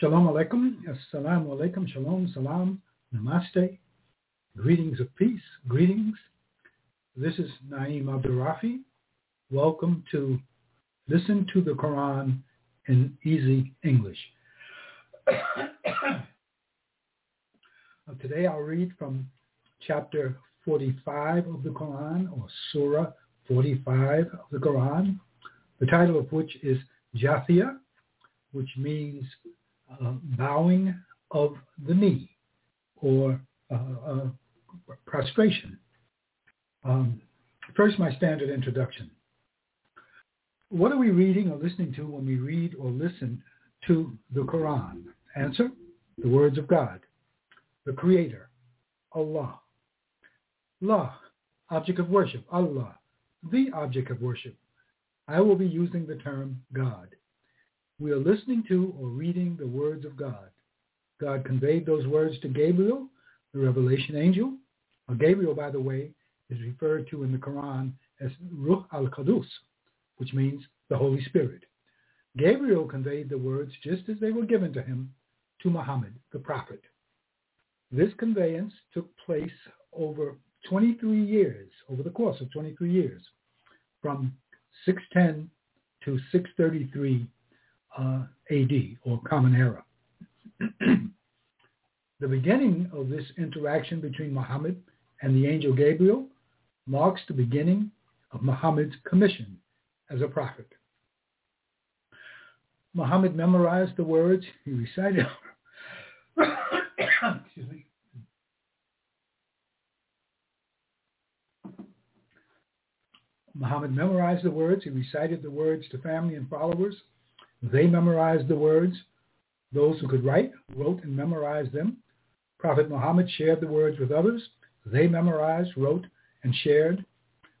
Shalom Aleichem, Assalamu Alaikum, Shalom, Salam, Namaste, greetings of peace, greetings. This is Naim AbdurRafi. Welcome to Listen to the Quran in Easy English. Uh, today I'll read from chapter 45 of the Quran, or Surah 45 of the Quran, the title of which is Jathiya, which means uh, bowing of the knee or uh, uh, prostration. Um, first, my standard introduction. What are we reading or listening to when we read or listen to the Quran? Answer, the words of God, the Creator, Allah. La, object of worship, Allah, the object of worship. I will be using the term God. We are listening to or reading the words of God. God conveyed those words to Gabriel, the revelation angel. Gabriel, by the way, is referred to in the Quran as Ruh al-Qudus, which means the Holy Spirit. Gabriel conveyed the words just as they were given to him to Muhammad, the prophet. This conveyance took place over 23 years, over the course of 23 years, from 610 to 633 uh, AD, or Common Era. the beginning of this interaction between Muhammad and the angel Gabriel marks the beginning of Muhammad's commission as a prophet. Muhammad memorized the words he recited. Excuse me. Muhammad memorized the words. He recited the words to family and followers. They memorized the words. Those who could write wrote and memorized them. Prophet Muhammad shared the words with others. They memorized, wrote, and shared.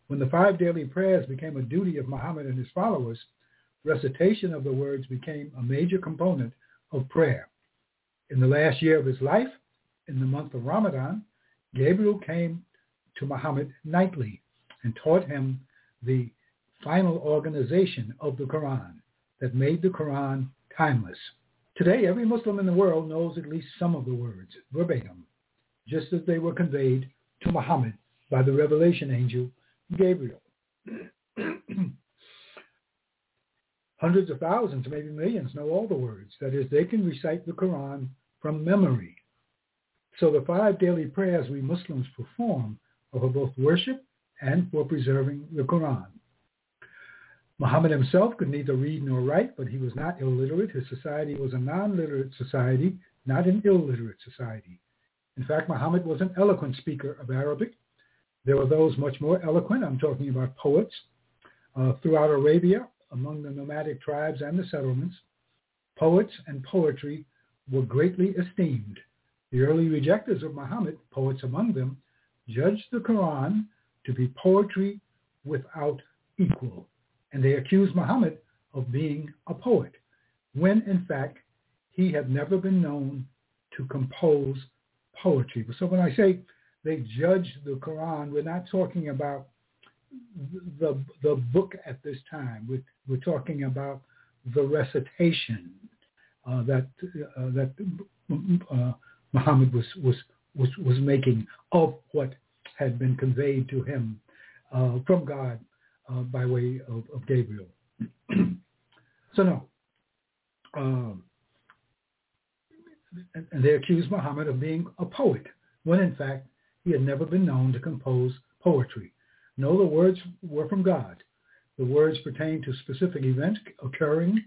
When the five daily prayers became a duty of Muhammad and his followers, recitation of the words became a major component of prayer. In the last year of his life, in the month of Ramadan, Gabriel came to Muhammad nightly and taught him the final organization of the Quran that made the Quran timeless. Today, every Muslim in the world knows at least some of the words verbatim, just as they were conveyed to Muhammad by the revelation angel Gabriel. Hundreds of thousands, maybe millions, know all the words. That is, they can recite the Quran from memory. So the five daily prayers we Muslims perform are for both worship and for preserving the Quran. Muhammad himself could neither read nor write, but he was not illiterate. His society was a non-literate society, not an illiterate society. In fact, Muhammad was an eloquent speaker of Arabic. There were those much more eloquent, I'm talking about poets, uh, throughout Arabia, among the nomadic tribes and the settlements. Poets and poetry were greatly esteemed. The early rejectors of Muhammad, poets among them, judged the Quran to be poetry without equal and they accused Muhammad of being a poet, when in fact he had never been known to compose poetry. So when I say they judged the Quran, we're not talking about the the book at this time. We're, we're talking about the recitation uh, that uh, that uh, Muhammad was, was was was making of what had been conveyed to him uh, from God uh, by way of, of Gabriel. so now, Um, and, they accused Muhammad of being a poet, when in fact he had never been known to compose poetry. No, the words were from God. The words pertained to specific events occurring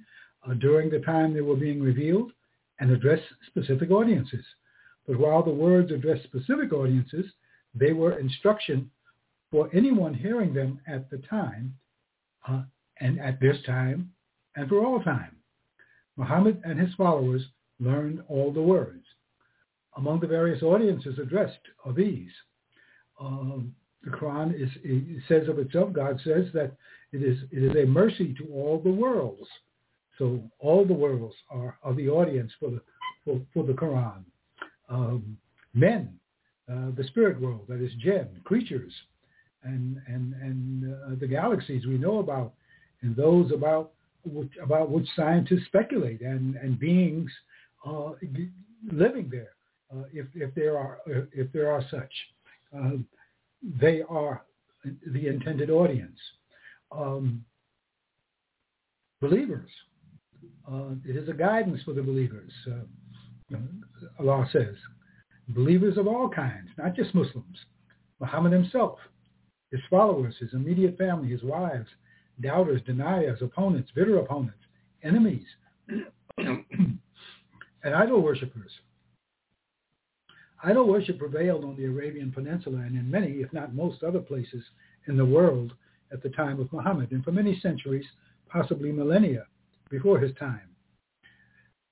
uh, during the time they were being revealed and addressed specific audiences. But while the words addressed specific audiences, they were instruction for anyone hearing them at the time uh, and at this time and for all time. Muhammad and his followers learned all the words. among the various audiences addressed are these. Um, the Quran is, says of itself, God says that it is, it is a mercy to all the worlds. So all the worlds are, are the audience for the, for, for the Quran. Um, men, uh, the spirit world, that is jinn, creatures, and, and, and uh, the galaxies we know about, and those about which, about which scientists speculate, and, and beings uh, living there, uh, if, if there are if there are such. Um, they are the intended audience. Um, believers. Uh, it is a guidance for the believers. Uh, Allah says, believers of all kinds, not just Muslims. Muhammad himself, his followers, his immediate family, his wives, doubters, deniers, opponents, bitter opponents, enemies, and idol worshippers. Idol worship prevailed on the Arabian Peninsula and in many, if not most other places in the world at the time of Muhammad, and for many centuries, possibly millennia before his time.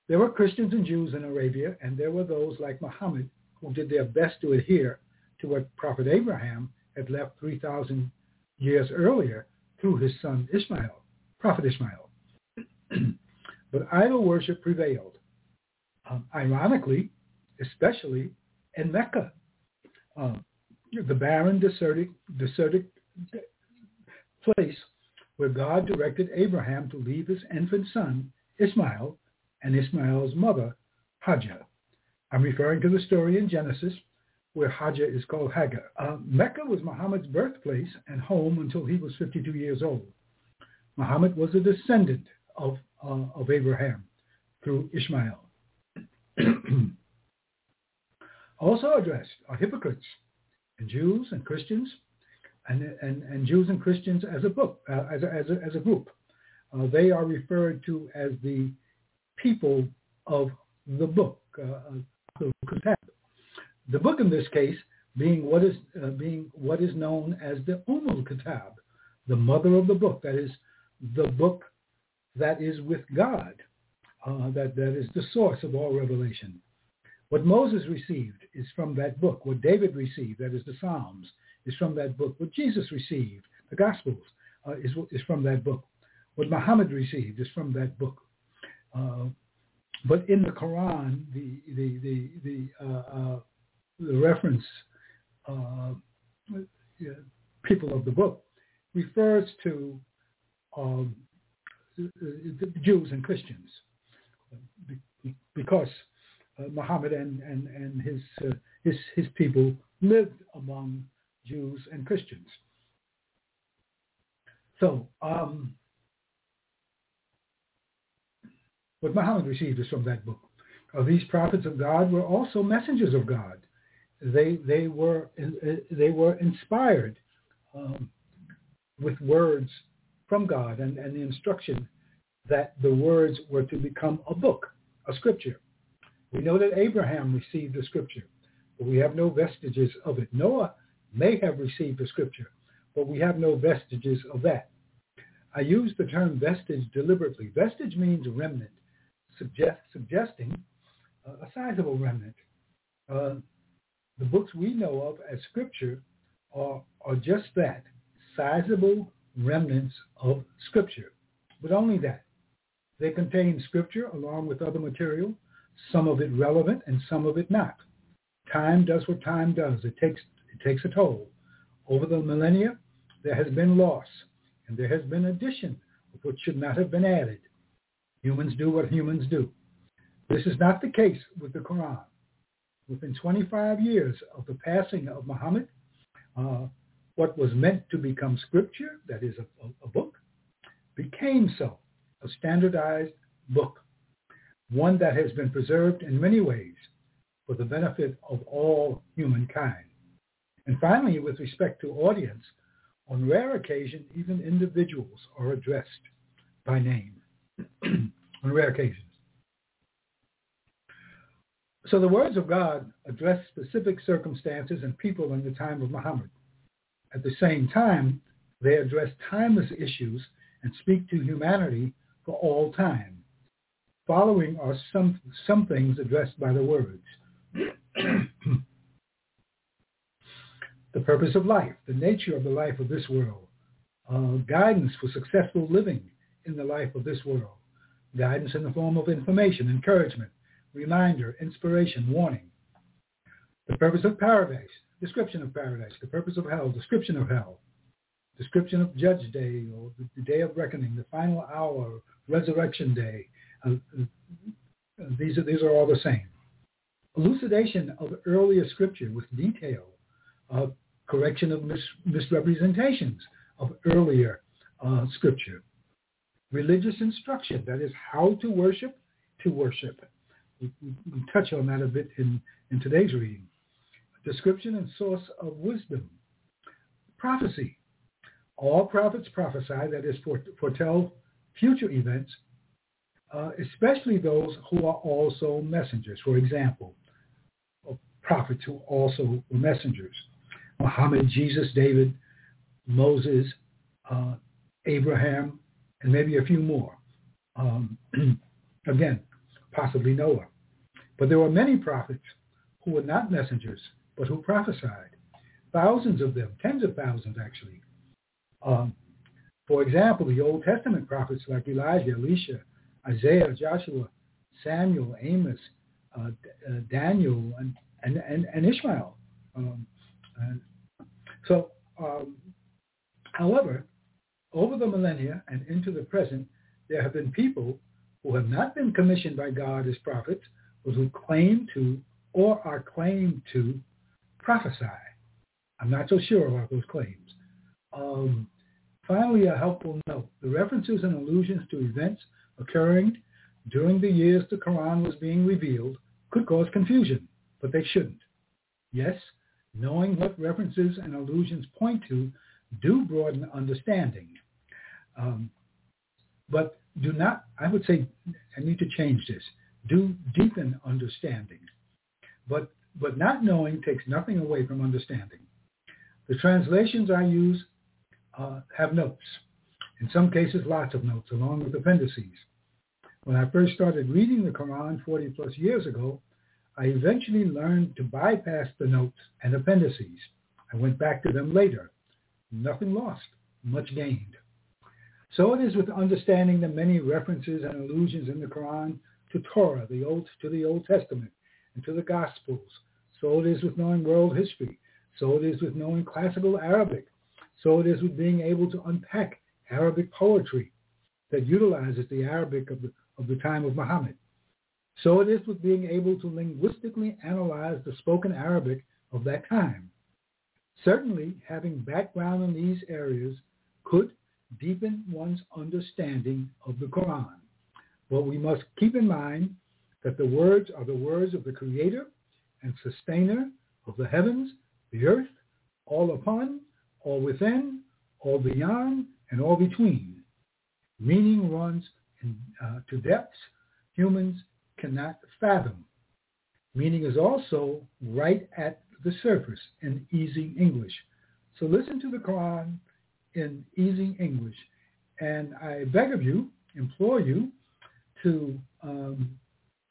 There were Christians and Jews in Arabia, and there were those like Muhammad who did their best to adhere to what Prophet Abraham had left 3,000 years earlier through his son Ishmael, Prophet Ishmael. but idol worship prevailed. Um, ironically, especially in Mecca. Uh, the barren, deserted, deserted place where God directed Abraham to leave his infant son, Ishmael, and Ishmael's mother, Hajar. I'm referring to the story in Genesis where Hajar is called Hagar. Uh, Mecca was Muhammad's birthplace and home until he was 52 years old. Muhammad was a descendant of, uh, of Abraham through Ishmael. also addressed are hypocrites and Jews and Christians and, and, and Jews and Christians as a book, uh, as, a, as, a, as a group. Uh, they are referred to as the people of the book, uh, the The book in this case being what is uh, being what is known as the Umul Kitab, the mother of the book. That is the book that is with God. Uh, that that is the source of all revelation. What Moses received is from that book. What David received, that is the Psalms, is from that book. What Jesus received, the Gospels, uh, is, is from that book. What Muhammad received is from that book. Uh, but in the Quran, the the the the, uh, uh the reference uh, people of the book refers to um, Jews and Christians because uh, Muhammad and, and, and his, uh, his, his people lived among Jews and Christians. So um, what Muhammad received is from that book. Uh, these prophets of God were also messengers of God. They, they, were, they were inspired um, with words from God and, and the instruction that the words were to become a book, a scripture. We know that Abraham received the scripture, but we have no vestiges of it. Noah may have received the scripture, but we have no vestiges of that. I use the term vestige deliberately. Vestige means remnant, suggest, suggesting uh, a sizable remnant. Uh, the books we know of as scripture are, are just that, sizable remnants of scripture, but only that. They contain scripture along with other material some of it relevant and some of it not. Time does what time does. It takes, it takes a toll. Over the millennia, there has been loss, and there has been addition of what should not have been added. Humans do what humans do. This is not the case with the Quran. Within 25 years of the passing of Muhammad, uh, what was meant to become scripture, that is a, a, book, became so, a standardized book one that has been preserved in many ways for the benefit of all humankind. And finally, with respect to audience, on rare occasion, even individuals are addressed by name on rare occasions. So the words of God address specific circumstances and people in the time of Muhammad. At the same time, they address timeless issues and speak to humanity for all time. Following are some, some things addressed by the words. the purpose of life, the nature of the life of this world, uh, guidance for successful living in the life of this world, guidance in the form of information, encouragement, reminder, inspiration, warning. The purpose of paradise, description of paradise, the purpose of hell, description of hell, description of Judge Day or the Day of Reckoning, the final hour, Resurrection Day. Uh, uh, these, are, these are all the same. Elucidation of earlier scripture with detail, uh, correction of mis- misrepresentations of earlier uh, scripture, religious instruction, that is how to worship, to worship. We, we, touch on that a bit in, in today's reading. Description and source of wisdom. Prophecy. All prophets prophesy, that is, foretell future events, uh, especially those who are also messengers. For example, prophets who also were messengers. Muhammad, Jesus, David, Moses, uh, Abraham, and maybe a few more. Um, again, possibly Noah. But there were many prophets who were not messengers, but who prophesied. Thousands of them, tens of thousands actually. Um, for example, the Old Testament prophets like Elijah, Elisha, Isaiah, Joshua, Samuel, Amos, uh, uh, Daniel, and, and, and, and Ishmael. Um, and so, um, however, over the millennia and into the present, there have been people who have not been commissioned by God as prophets, but who claim to or are claimed to prophesy. I'm not so sure about those claims. Um, finally, a helpful note. The references and allusions to events occurring during the years the Quran was being revealed could cause confusion, but they shouldn't. Yes, knowing what references and allusions point to do broaden understanding. Um, but do not, I would say, I need to change this, do deepen understanding. But, but not knowing takes nothing away from understanding. The translations I use uh, have notes. In some cases, lots of notes, along with appendices. When I first started reading the Quran 40 plus years ago, I eventually learned to bypass the notes and appendices. I went back to them later. Nothing lost, much gained. So it is with understanding the many references and allusions in the Quran to Torah, the Old, to the Old Testament, and to the Gospels. So it is with knowing world history. So it is with knowing classical Arabic. So it is with being able to unpack Arabic poetry that utilizes the Arabic of the, of the time of Muhammad. So it is with being able to linguistically analyze the spoken Arabic of that time. Certainly, having background in these areas could deepen one's understanding of the Quran. But we must keep in mind that the words are the words of the creator and sustainer of the heavens, the earth, all upon, all within, all beyond, and all between. Meaning runs in, uh, to depths humans cannot fathom. Meaning is also right at the surface in easy English. So listen to the Quran in easy English. And I beg of you, implore you to um,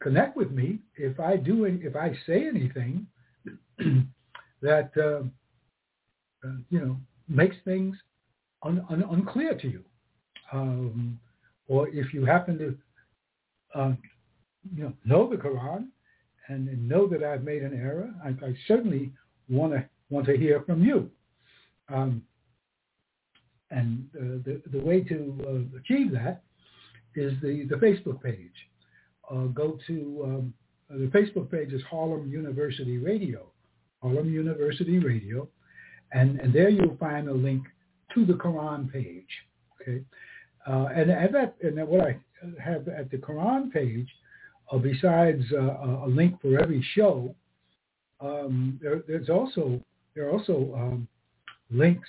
connect with me if I do, if I say anything that, uh, uh, you know, makes things un, un, unclear to you. Um, or if you happen to uh, you know, know the Quran and know that I've made an error, I, I certainly want to want to hear from you. Um, and uh, the the way to uh, achieve that is the the Facebook page. Uh, go to um, the Facebook page is Harlem University Radio, Harlem University Radio, and and there you'll find a link to the Quran page. Okay, uh, and at that and what I have at the Quran page uh, besides uh, a link for every show, um, there, there's also there are also um, links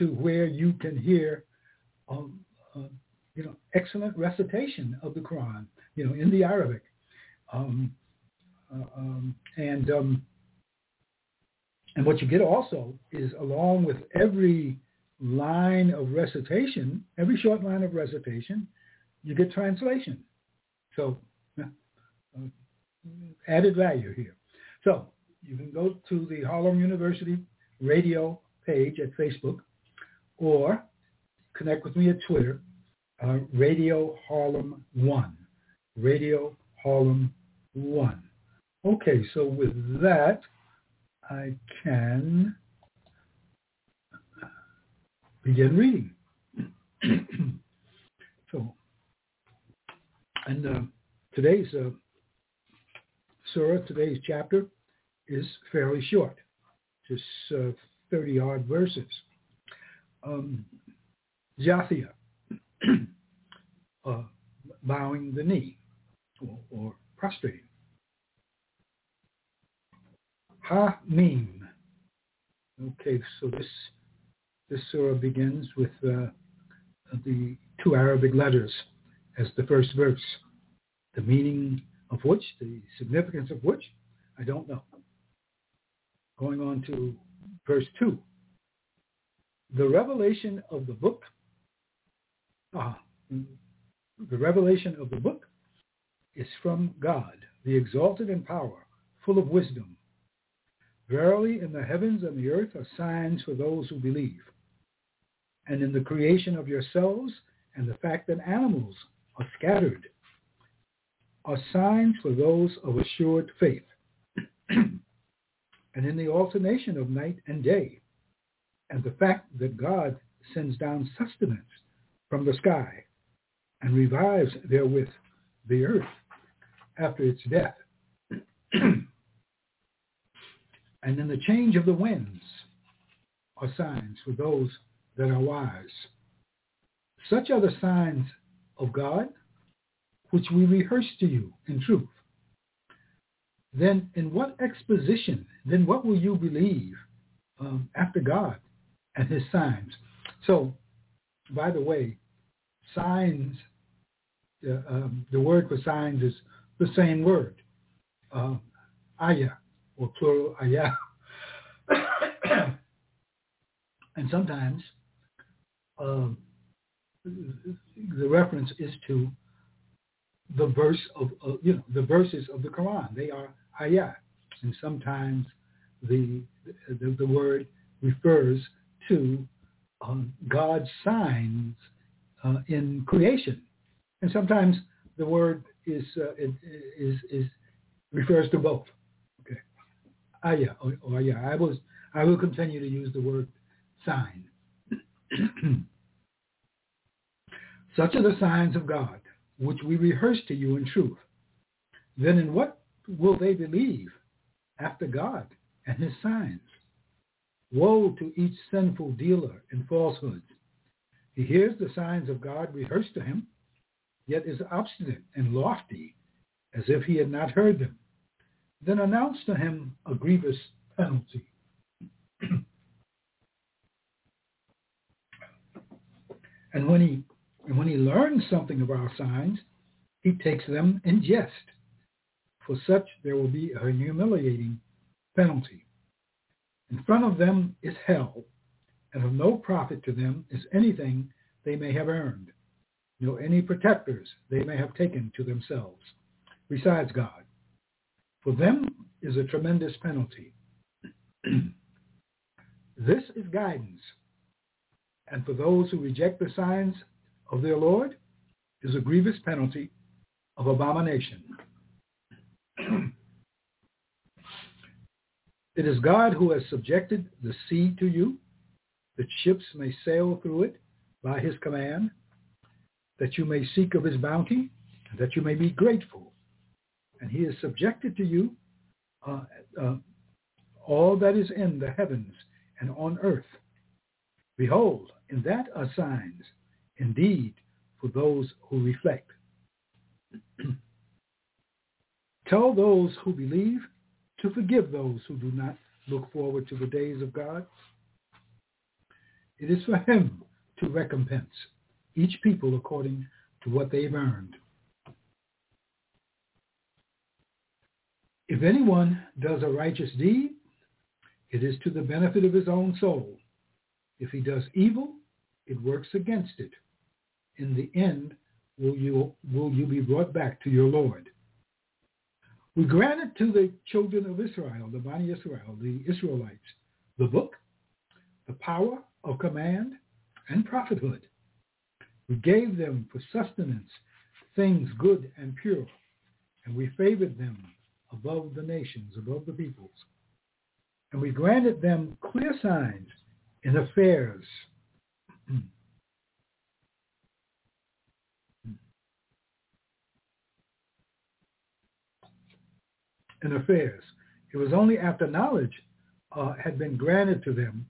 to where you can hear, um, uh, you know, excellent recitation of the Quran, you know, in the Arabic, um, uh, um, and um, and what you get also is along with every line of recitation, every short line of recitation, you get translation. So added value here. So you can go to the Harlem University radio page at Facebook or connect with me at Twitter, uh, Radio Harlem 1. Radio Harlem 1. Okay, so with that, I can begin reading. so, and uh, today's uh, surah, today's chapter is fairly short, just uh, 30 odd verses. Um, Jathiya, uh, bowing the knee or, or prostrating. Ha-mim. Okay, so this this surah begins with uh, the two Arabic letters as the first verse, the meaning of which, the significance of which, I don't know. Going on to verse 2. The revelation of the book, ah, the revelation of the book is from God, the exalted in power, full of wisdom. Verily, in the heavens and the earth are signs for those who believe. And in the creation of yourselves and the fact that animals are scattered are signs for those of assured faith. and in the alternation of night and day, and the fact that God sends down sustenance from the sky and revives therewith the earth after its death. and in the change of the winds are signs for those that are wise. Such are the signs of God which we rehearse to you in truth. Then in what exposition, then what will you believe um, after God and his signs? So, by the way, signs, uh, um, the word for signs is the same word, uh, ayah, or plural ayah. and sometimes um, the reference is to the verse of, uh, you know, the verses of the Quran. They are ayah. And sometimes the, the, the word refers to um, God's signs uh, in creation. And sometimes the word is, uh, is, refers to both. Okay. Ayah or, or ayah. I, was, I will continue to use the word sign. Such are the signs of God, which we rehearse to you in truth. Then in what will they believe after God and his signs? Woe to each sinful dealer in falsehoods. He hears the signs of God rehearsed to him, yet is obstinate and lofty, as if he had not heard them. Then announce to him a grievous penalty. and when he and when he learns something of our signs, he takes them in jest. For such there will be a humiliating penalty. In front of them is hell, and of no profit to them is anything they may have earned, nor any protectors they may have taken to themselves, besides God. For them is a tremendous penalty. this is guidance, and for those who reject the signs of their Lord is a grievous penalty of abomination. It is God who has subjected the sea to you, that ships may sail through it by his command, that you may seek of his bounty, and that you may be grateful. And he has subjected to you uh, uh, all that is in the heavens and on earth. Behold, in that are signs indeed for those who reflect. Tell those who believe to forgive those who do not look forward to the days of God. It is for him to recompense each people according to what they've earned. If anyone does a righteous deed, it is to the benefit of his own soul. If he does evil, it works against it in the end will you, will you be brought back to your Lord. We granted to the children of Israel, the Bani Israel, the Israelites, the book the power of command and prophethood. We gave them for sustenance things good and pure, and we favored them above the nations, above the peoples. And we granted them clear signs in affairs. in affairs. It was only after knowledge uh, had been granted to them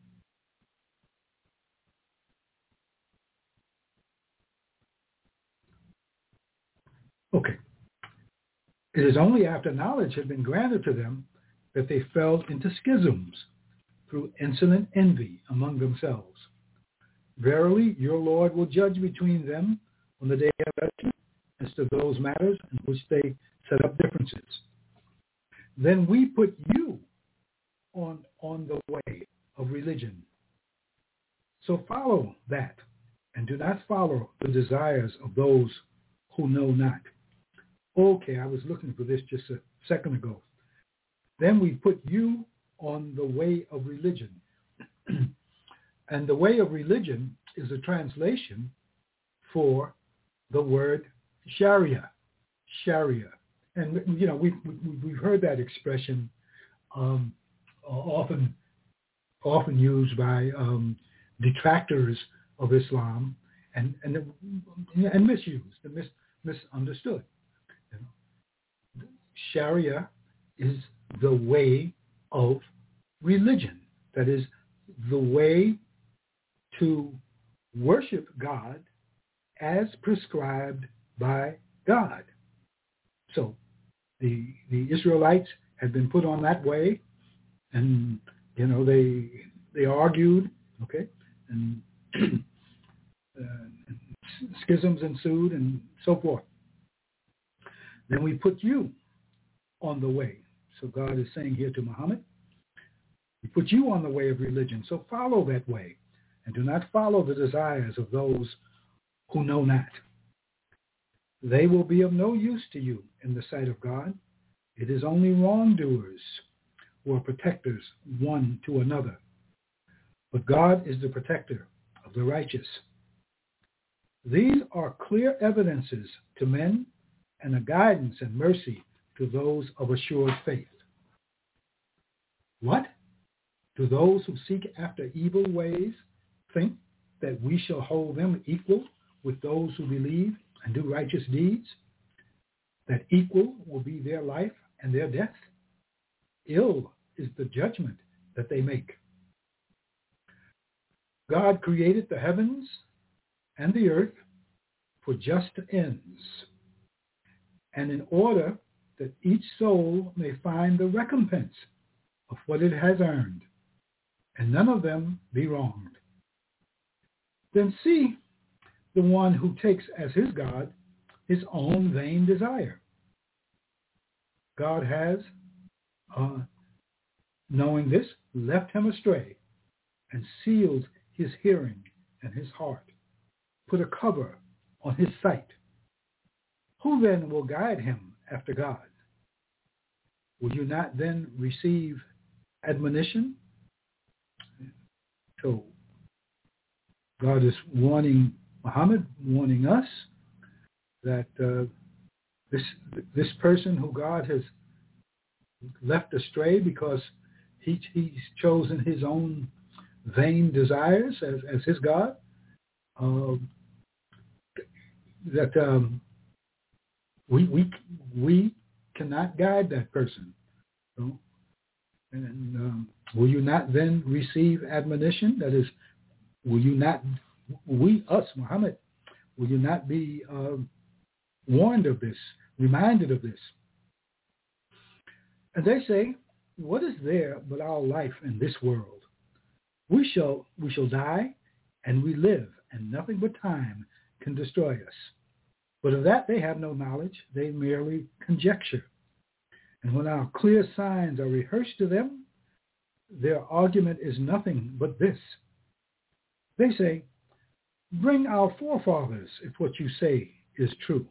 Okay. It is only after knowledge had been granted to them that they fell into schisms through insolent envy among themselves. Verily, your Lord will judge between them on the day of judgment as to those matters in which they set up differences. Then we put you on, on the way of religion. So follow that and do not follow the desires of those who know not. Okay, I was looking for this just a second ago. Then we put you on the way of religion. and the way of religion is a translation for the word Sharia. Sharia. And, you know, we've, we've heard that expression um, often often used by um, detractors of Islam and, and, and misused and mis, misunderstood. Sharia is the way of religion. That is the way to worship God as prescribed by God. So the the Israelites had been put on that way, and you know they they argued, okay, and uh, schisms ensued and so forth. Then we put you on the way. So God is saying here to Muhammad, he put you on the way of religion. So follow that way and do not follow the desires of those who know not. They will be of no use to you in the sight of God. It is only wrongdoers who are protectors one to another. But God is the protector of the righteous. These are clear evidences to men and a guidance and mercy to those of assured faith. What? Do those who seek after evil ways think that we shall hold them equal with those who believe and do righteous deeds? That equal will be their life and their death? Ill is the judgment that they make. God created the heavens and the earth for just ends. And in order that each soul may find the recompense of what it has earned, and none of them be wronged. Then see the one who takes as his God his own vain desire. God has, uh, knowing this, left him astray and sealed his hearing and his heart, put a cover on his sight. Who then will guide him after God? will you not then receive admonition? So God is warning Muhammad, warning us that uh, this this person who God has left astray because he, he's chosen his own vain desires as, as his God, uh, that um, we, we, we cannot guide that person. So, and um, will you not then receive admonition? That is, will you not, we, us, Muhammad, will you not be uh, warned of this, reminded of this? And they say, what is there but our life in this world? We shall, we shall die and we live, and nothing but time can destroy us. But of that they have no knowledge. They merely conjecture. And when our clear signs are rehearsed to them, their argument is nothing but this. They say, bring our forefathers if what you say is true.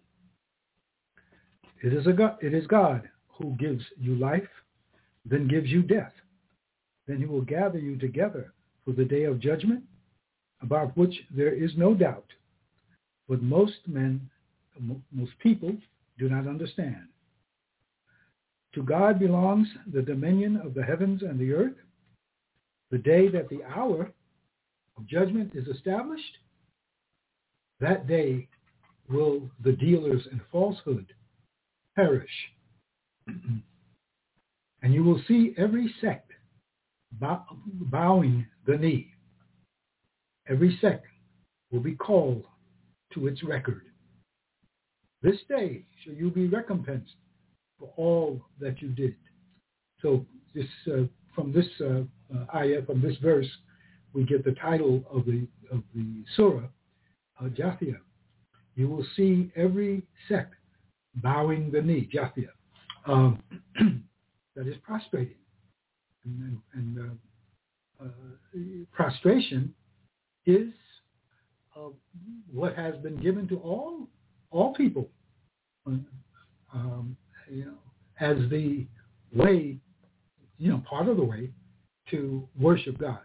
It is, a God, it is God who gives you life, then gives you death. Then he will gather you together for the day of judgment, about which there is no doubt, but most men, most people do not understand. To God belongs the dominion of the heavens and the earth. The day that the hour of judgment is established, that day will the dealers in falsehood perish. and you will see every sect bow, bowing the knee. Every sect will be called to its record. This day shall you be recompensed for all that you did. So this, uh, from this uh, uh, ayah, from this verse, we get the title of the of the surah, Jathiya. You will see every sect bowing the knee, Jathiya, um, that is prostrating. And, and uh, uh, prostration is uh, what has been given to all all people, um, you know, as the way, you know, part of the way to worship God.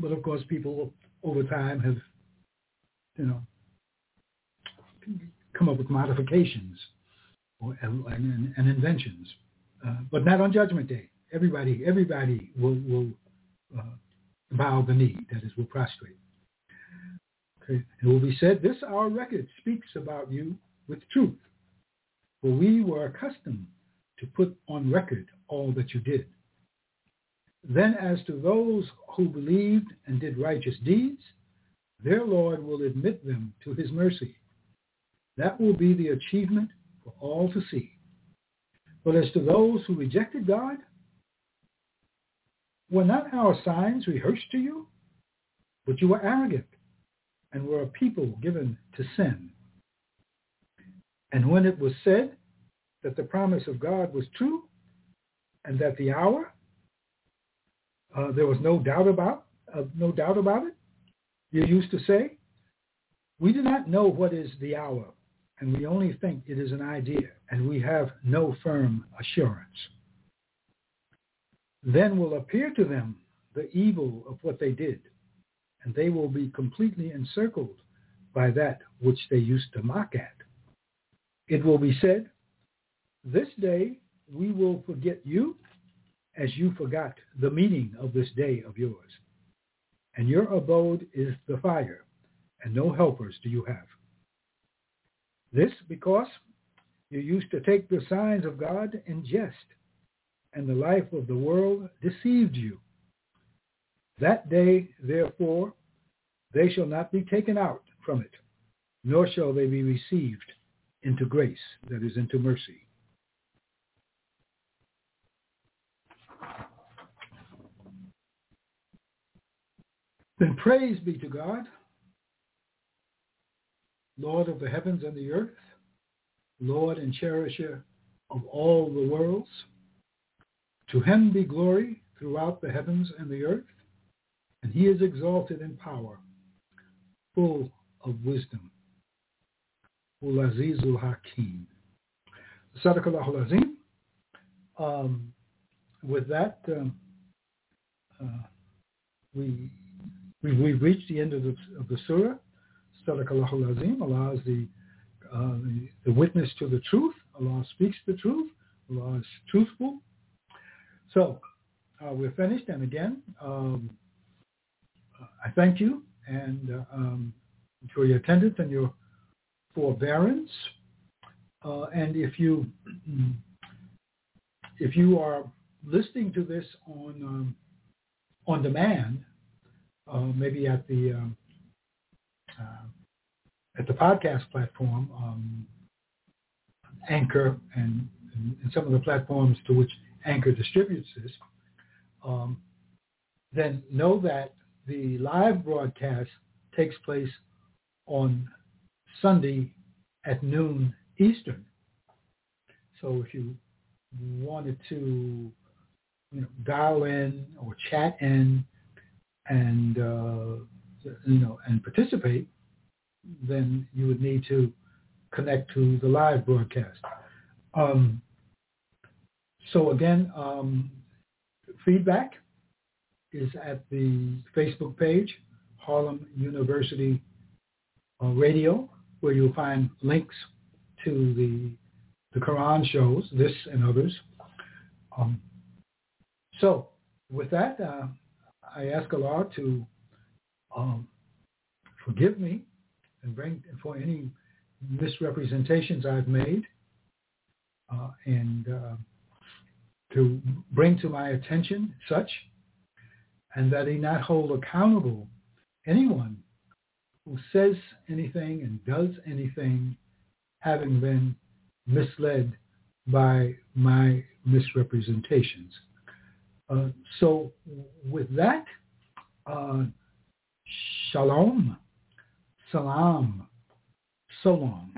But of course, people over time have, you know, come up with modifications or, and, and, inventions, uh, but not on Judgment Day. Everybody, everybody will will uh, bow the knee. That is, will prostrate. Okay. It will be said, "This our record speaks about you with truth, for we were accustomed to put on record all that you did." Then as to those who believed and did righteous deeds, their Lord will admit them to his mercy. That will be the achievement for all to see. But as to those who rejected God, were not our signs rehearsed to you? But you were arrogant and were a people given to sin. And when it was said that the promise of God was true and that the hour uh, there was no doubt about uh, no doubt about it. You used to say, "We do not know what is the hour, and we only think it is an idea, and we have no firm assurance." Then will appear to them the evil of what they did, and they will be completely encircled by that which they used to mock at. It will be said, This day we will forget you as you forgot the meaning of this day of yours. And your abode is the fire, and no helpers do you have. This because you used to take the signs of God in jest, and the life of the world deceived you. That day, therefore, they shall not be taken out from it, nor shall they be received into grace, that is, into mercy. Then praise be to God, Lord of the heavens and the earth, Lord and cherisher of all the worlds. To him be glory throughout the heavens and the earth, and he is exalted in power, full of wisdom. Ul-Azizul Hakim. Sadaqallahu Azim. Um, with that, um, uh, we we, we've reached the end of the, of the surah. Sadaqallahu Azim. Allah is the, uh, the, the witness to the truth. Allah speaks the truth. Allah is truthful. So uh, we're finished. And again, um, I thank you and uh, um, for your attendance and your forbearance. Uh, and if you if you are listening to this on um, on demand, maybe at the um, uh, at the podcast platform, um, Anchor, and, and, some of the platforms to which Anchor distributes this, um, then know that the live broadcast takes place on Sunday at noon Eastern. So if you wanted to you know, dial in or chat in and uh, you know and participate, then you would need to connect to the live broadcast. Um, so again, um, feedback is at the Facebook page, Harlem University uh, Radio, where you'll find links to the the Quran shows, this and others. Um, so with that, uh, I ask Allah to um, forgive me and bring for any misrepresentations I've made uh, and uh, to bring to my attention such and that he not hold accountable anyone who says anything and does anything having been misled by my misrepresentations. Uh, so with that, uh, shalom, salam, so long.